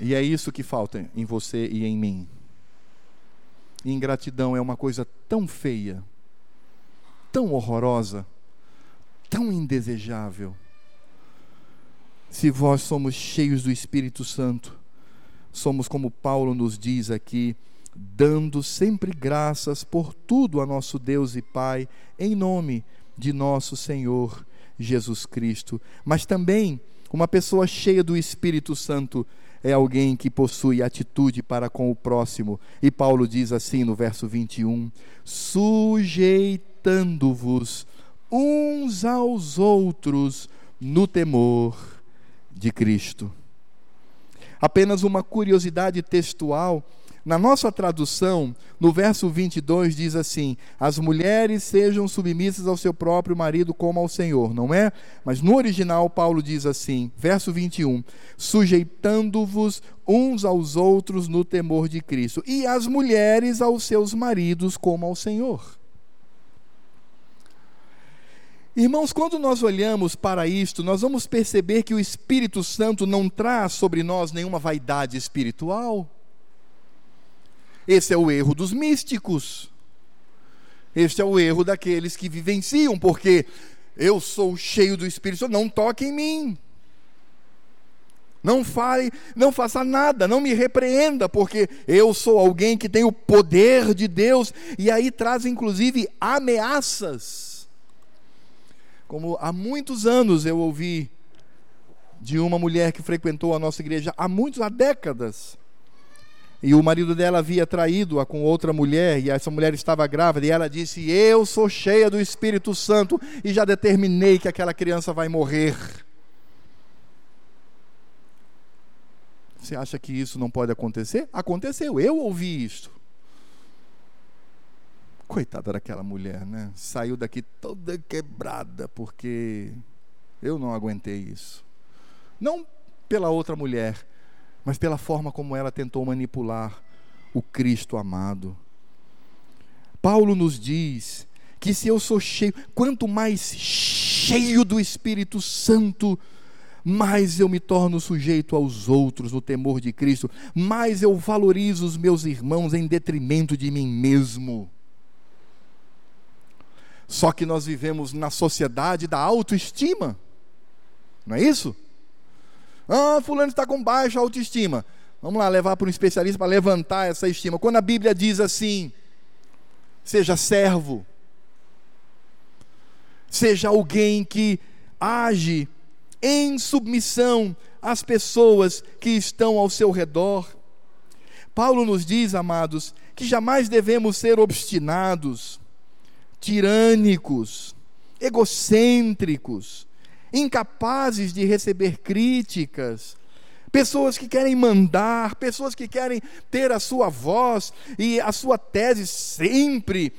E é isso que falta em você e em mim. Ingratidão é uma coisa tão feia, tão horrorosa, tão indesejável. Se vós somos cheios do Espírito Santo, somos como Paulo nos diz aqui, dando sempre graças por tudo a nosso Deus e Pai, em nome de nosso Senhor Jesus Cristo. Mas também, uma pessoa cheia do Espírito Santo é alguém que possui atitude para com o próximo. E Paulo diz assim no verso 21: sujeitando-vos uns aos outros no temor de Cristo. Apenas uma curiosidade textual. Na nossa tradução, no verso 22 diz assim: As mulheres sejam submissas ao seu próprio marido como ao Senhor, não é? Mas no original, Paulo diz assim, verso 21, sujeitando-vos uns aos outros no temor de Cristo, e as mulheres aos seus maridos como ao Senhor. Irmãos, quando nós olhamos para isto, nós vamos perceber que o Espírito Santo não traz sobre nós nenhuma vaidade espiritual. Esse é o erro dos místicos. Este é o erro daqueles que vivenciam, porque eu sou cheio do Espírito não toque em mim. Não fale, não faça nada, não me repreenda, porque eu sou alguém que tem o poder de Deus, e aí traz inclusive ameaças como há muitos anos eu ouvi de uma mulher que frequentou a nossa igreja há muitos, há décadas. E o marido dela havia traído-a com outra mulher, e essa mulher estava grávida, e ela disse: Eu sou cheia do Espírito Santo e já determinei que aquela criança vai morrer. Você acha que isso não pode acontecer? Aconteceu, eu ouvi isso. Coitada daquela mulher, né? Saiu daqui toda quebrada, porque eu não aguentei isso. Não pela outra mulher, mas pela forma como ela tentou manipular o Cristo amado. Paulo nos diz que se eu sou cheio, quanto mais cheio do Espírito Santo, mais eu me torno sujeito aos outros no temor de Cristo, mais eu valorizo os meus irmãos em detrimento de mim mesmo. Só que nós vivemos na sociedade da autoestima. Não é isso? Ah, fulano está com baixa autoestima. Vamos lá levar para um especialista para levantar essa estima. Quando a Bíblia diz assim: seja servo, seja alguém que age em submissão às pessoas que estão ao seu redor. Paulo nos diz, amados, que jamais devemos ser obstinados, tirânicos, egocêntricos, incapazes de receber críticas, pessoas que querem mandar, pessoas que querem ter a sua voz e a sua tese sempre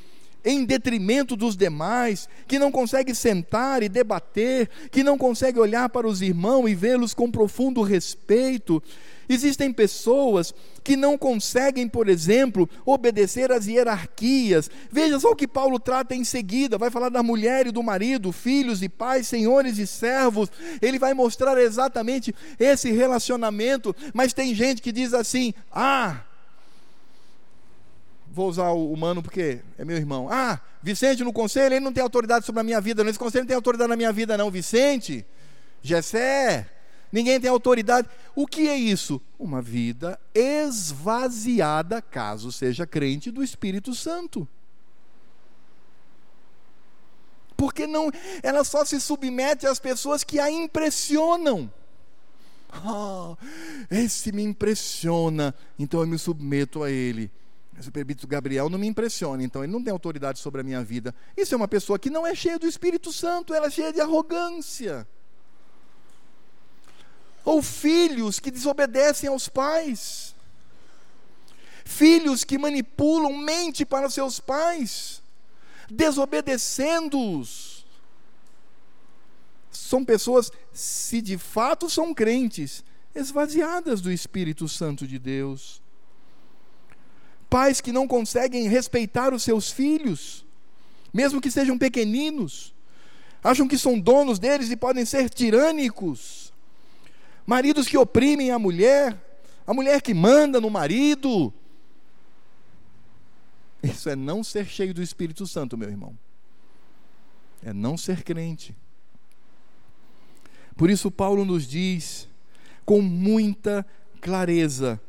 em detrimento dos demais, que não consegue sentar e debater, que não consegue olhar para os irmãos e vê-los com profundo respeito, Existem pessoas que não conseguem, por exemplo, obedecer às hierarquias. Veja só o que Paulo trata em seguida: vai falar da mulher e do marido, filhos e pais, senhores e servos. Ele vai mostrar exatamente esse relacionamento. Mas tem gente que diz assim: ah, vou usar o humano porque é meu irmão. Ah, Vicente no conselho, ele não tem autoridade sobre a minha vida. Nesse conselho não tem autoridade na minha vida, não. Vicente, Jessé, ninguém tem autoridade. O que é isso? Uma vida esvaziada, caso seja crente do Espírito Santo. Porque não, ela só se submete às pessoas que a impressionam. Oh, esse me impressiona, então eu me submeto a ele. Esse prebito Gabriel não me impressiona, então ele não tem autoridade sobre a minha vida. Isso é uma pessoa que não é cheia do Espírito Santo, ela é cheia de arrogância ou filhos que desobedecem aos pais, filhos que manipulam mente para seus pais, desobedecendo-os. São pessoas, se de fato são crentes, esvaziadas do Espírito Santo de Deus. Pais que não conseguem respeitar os seus filhos, mesmo que sejam pequeninos, acham que são donos deles e podem ser tirânicos. Maridos que oprimem a mulher, a mulher que manda no marido. Isso é não ser cheio do Espírito Santo, meu irmão. É não ser crente. Por isso, Paulo nos diz com muita clareza: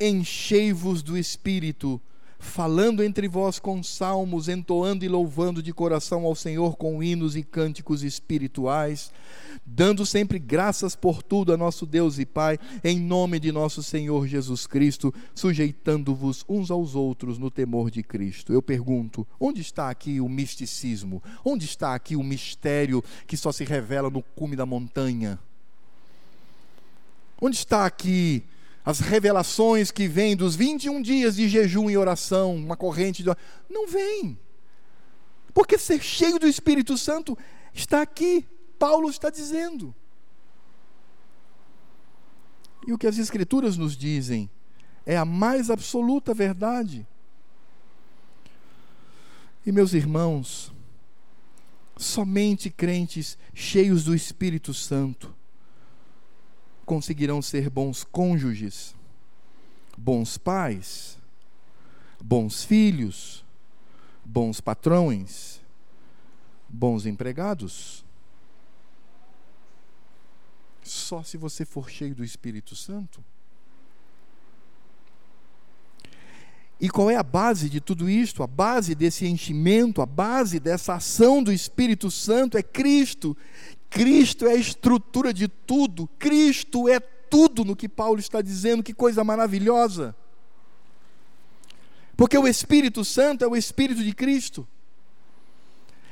enchei-vos do Espírito, falando entre vós com salmos, entoando e louvando de coração ao Senhor com hinos e cânticos espirituais, dando sempre graças por tudo a nosso Deus e Pai, em nome de nosso Senhor Jesus Cristo, sujeitando-vos uns aos outros no temor de Cristo. Eu pergunto: onde está aqui o misticismo? Onde está aqui o mistério que só se revela no cume da montanha? Onde está aqui as revelações que vêm dos 21 dias de jejum e oração, uma corrente de... não vem. Porque ser cheio do Espírito Santo está aqui. Paulo está dizendo. E o que as Escrituras nos dizem é a mais absoluta verdade. E meus irmãos, somente crentes cheios do Espírito Santo conseguirão ser bons cônjuges, bons pais, bons filhos, bons patrões, bons empregados. Só se você for cheio do Espírito Santo. E qual é a base de tudo isto? A base desse enchimento, a base dessa ação do Espírito Santo é Cristo, Cristo é a estrutura de tudo, Cristo é tudo no que Paulo está dizendo, que coisa maravilhosa. Porque o Espírito Santo é o Espírito de Cristo.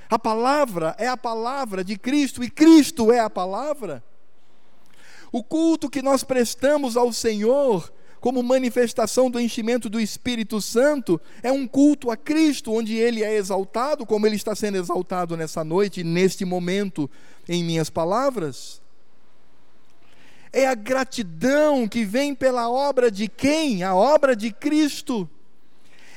A palavra é a palavra de Cristo e Cristo é a palavra. O culto que nós prestamos ao Senhor como manifestação do enchimento do Espírito Santo, é um culto a Cristo, onde ele é exaltado, como ele está sendo exaltado nessa noite, neste momento, em minhas palavras. É a gratidão que vem pela obra de quem? A obra de Cristo.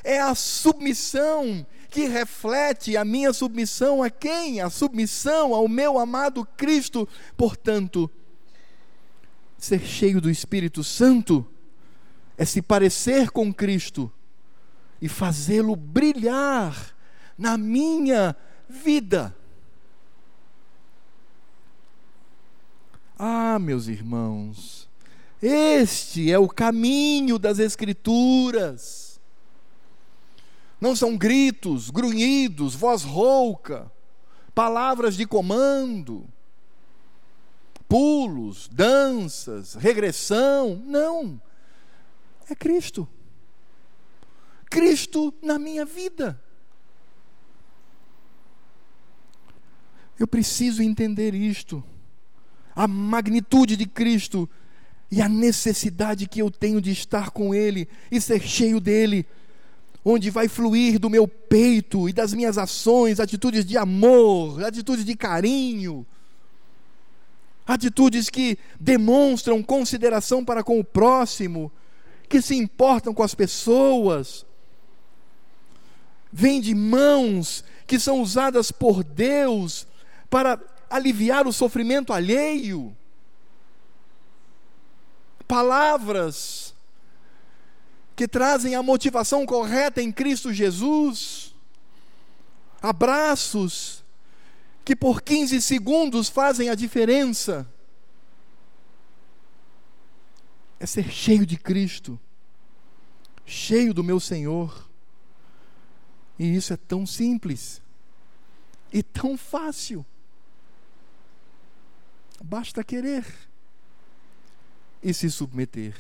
É a submissão que reflete a minha submissão a quem? A submissão ao meu amado Cristo. Portanto, ser cheio do Espírito Santo é se parecer com Cristo e fazê-lo brilhar na minha vida. Ah, meus irmãos, este é o caminho das Escrituras. Não são gritos, grunhidos, voz rouca, palavras de comando, pulos, danças, regressão. Não é Cristo. Cristo na minha vida. Eu preciso entender isto, a magnitude de Cristo e a necessidade que eu tenho de estar com Ele e ser cheio dele, onde vai fluir do meu peito e das minhas ações atitudes de amor, atitudes de carinho, atitudes que demonstram consideração para com o próximo, que se importam com as pessoas, vêm de mãos que são usadas por Deus para aliviar o sofrimento alheio, palavras que trazem a motivação correta em Cristo Jesus, abraços que por 15 segundos fazem a diferença é ser cheio de Cristo, cheio do meu Senhor. E isso é tão simples e tão fácil. Basta querer e se submeter.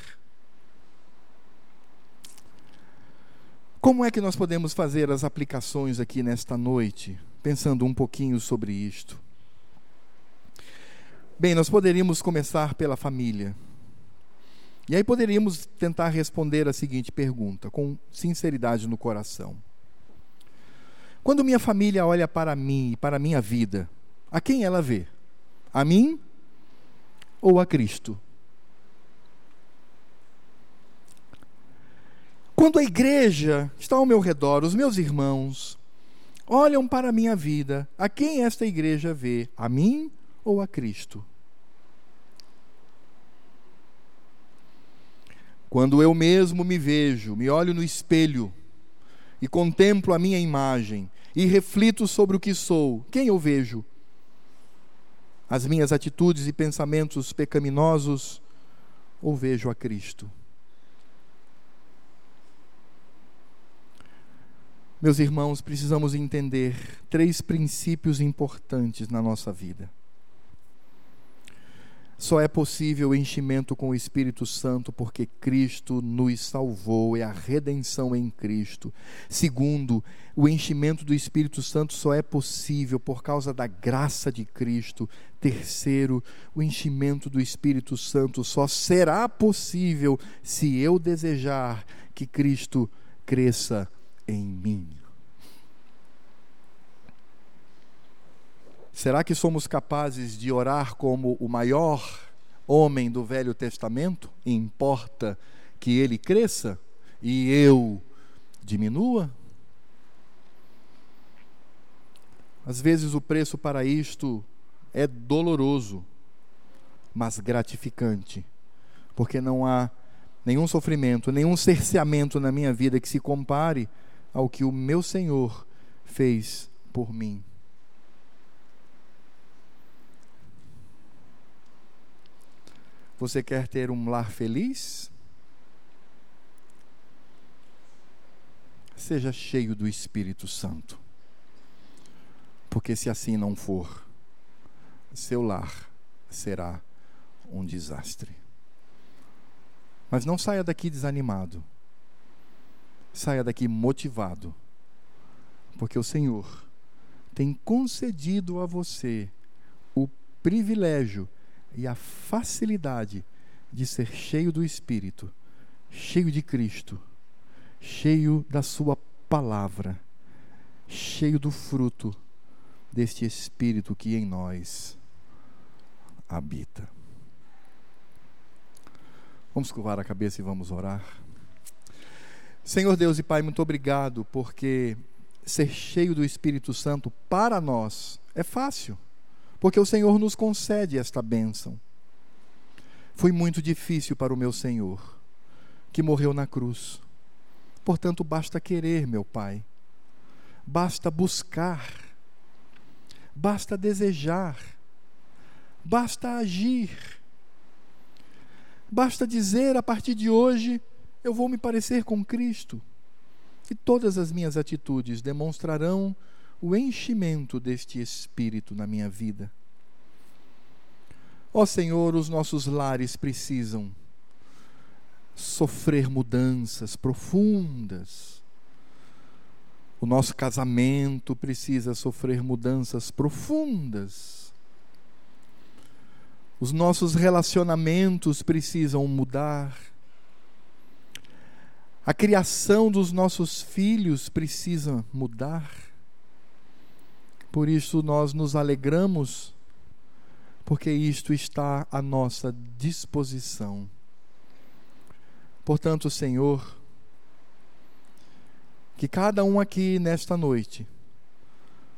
Como é que nós podemos fazer as aplicações aqui nesta noite, pensando um pouquinho sobre isto? Bem, nós poderíamos começar pela família. E aí poderíamos tentar responder a seguinte pergunta, com sinceridade no coração. Quando minha família olha para mim e para a minha vida, a quem ela vê? A mim ou a Cristo? Quando a igreja está ao meu redor, os meus irmãos olham para a minha vida, a quem esta igreja vê? A mim ou a Cristo? Quando eu mesmo me vejo, me olho no espelho e contemplo a minha imagem e reflito sobre o que sou, quem eu vejo? As minhas atitudes e pensamentos pecaminosos ou vejo a Cristo? Meus irmãos, precisamos entender três princípios importantes na nossa vida. Só é possível o enchimento com o Espírito Santo porque Cristo nos salvou, é a redenção em Cristo. Segundo, o enchimento do Espírito Santo só é possível por causa da graça de Cristo. Terceiro, o enchimento do Espírito Santo só será possível se eu desejar que Cristo cresça em mim. Será que somos capazes de orar como o maior homem do Velho Testamento? Importa que ele cresça e eu diminua? Às vezes o preço para isto é doloroso, mas gratificante, porque não há nenhum sofrimento, nenhum cerceamento na minha vida que se compare ao que o meu Senhor fez por mim. Você quer ter um lar feliz? Seja cheio do Espírito Santo. Porque se assim não for, seu lar será um desastre. Mas não saia daqui desanimado. Saia daqui motivado. Porque o Senhor tem concedido a você o privilégio e a facilidade de ser cheio do Espírito, cheio de Cristo, cheio da Sua palavra, cheio do fruto deste Espírito que em nós habita. Vamos curvar a cabeça e vamos orar. Senhor Deus e Pai, muito obrigado, porque ser cheio do Espírito Santo para nós é fácil porque o Senhor nos concede esta bênção. Foi muito difícil para o meu Senhor, que morreu na cruz. Portanto, basta querer, meu Pai, basta buscar, basta desejar, basta agir, basta dizer a partir de hoje: eu vou me parecer com Cristo. E todas as minhas atitudes demonstrarão o enchimento deste Espírito na minha vida. Ó Senhor, os nossos lares precisam sofrer mudanças profundas. O nosso casamento precisa sofrer mudanças profundas. Os nossos relacionamentos precisam mudar. A criação dos nossos filhos precisa mudar. Por isso nós nos alegramos, porque isto está à nossa disposição. Portanto, Senhor, que cada um aqui nesta noite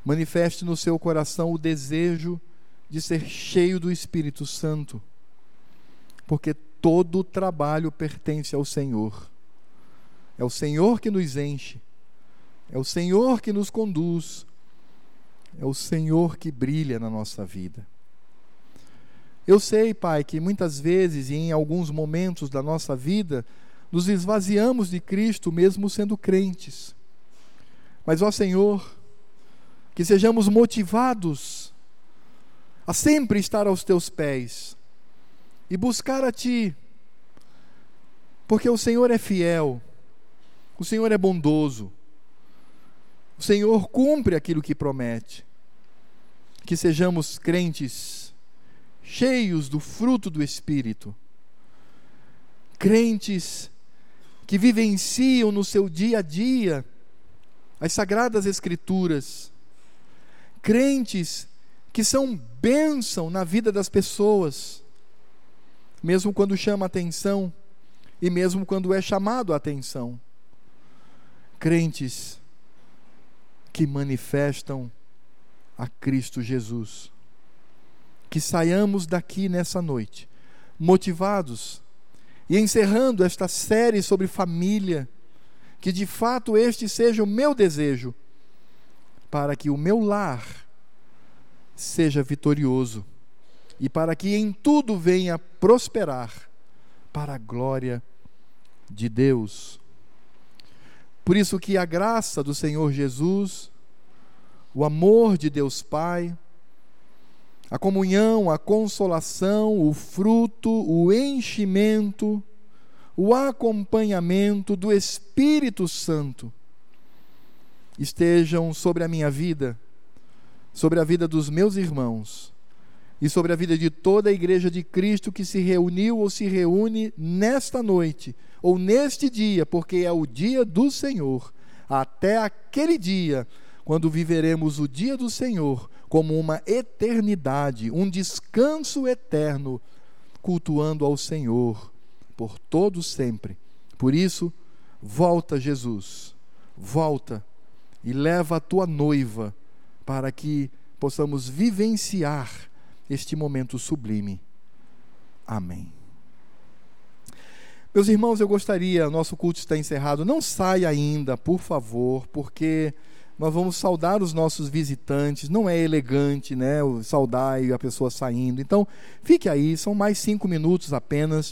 manifeste no seu coração o desejo de ser cheio do Espírito Santo, porque todo o trabalho pertence ao Senhor. É o Senhor que nos enche, é o Senhor que nos conduz, é o Senhor que brilha na nossa vida. Eu sei, Pai, que muitas vezes e em alguns momentos da nossa vida nos esvaziamos de Cristo mesmo sendo crentes. Mas, ó Senhor, que sejamos motivados a sempre estar aos teus pés e buscar a Ti, porque o Senhor é fiel, o Senhor é bondoso, o Senhor cumpre aquilo que promete. Que sejamos crentes cheios do fruto do Espírito, crentes que vivenciam no seu dia a dia as sagradas Escrituras, crentes que são bênção na vida das pessoas, mesmo quando chama atenção e mesmo quando é chamado a atenção. Crentes que manifestam a Cristo Jesus. Que saiamos daqui nessa noite motivados e encerrando esta série sobre família, que de fato este seja o meu desejo, para que o meu lar seja vitorioso e para que em tudo venha prosperar para a glória de Deus. Por isso que a graça do Senhor Jesus, o amor de Deus Pai, a comunhão, a consolação, o fruto, o enchimento, o acompanhamento do Espírito Santo estejam sobre a minha vida, sobre a vida dos meus irmãos e sobre a vida de toda a igreja de Cristo que se reuniu ou se reúne nesta noite ou neste dia, porque é o dia do Senhor, até aquele dia quando viveremos o dia do Senhor como uma eternidade, um descanso eterno, cultuando ao Senhor por todo sempre. Por isso, volta Jesus, volta e leva a tua noiva para que possamos vivenciar este momento sublime. Amém. Meus irmãos, eu gostaria, nosso culto está encerrado, não saia ainda, por favor, porque nós vamos saudar os nossos visitantes, não é elegante, né, o saudar e a pessoa saindo. Então, fique aí, são mais cinco minutos apenas.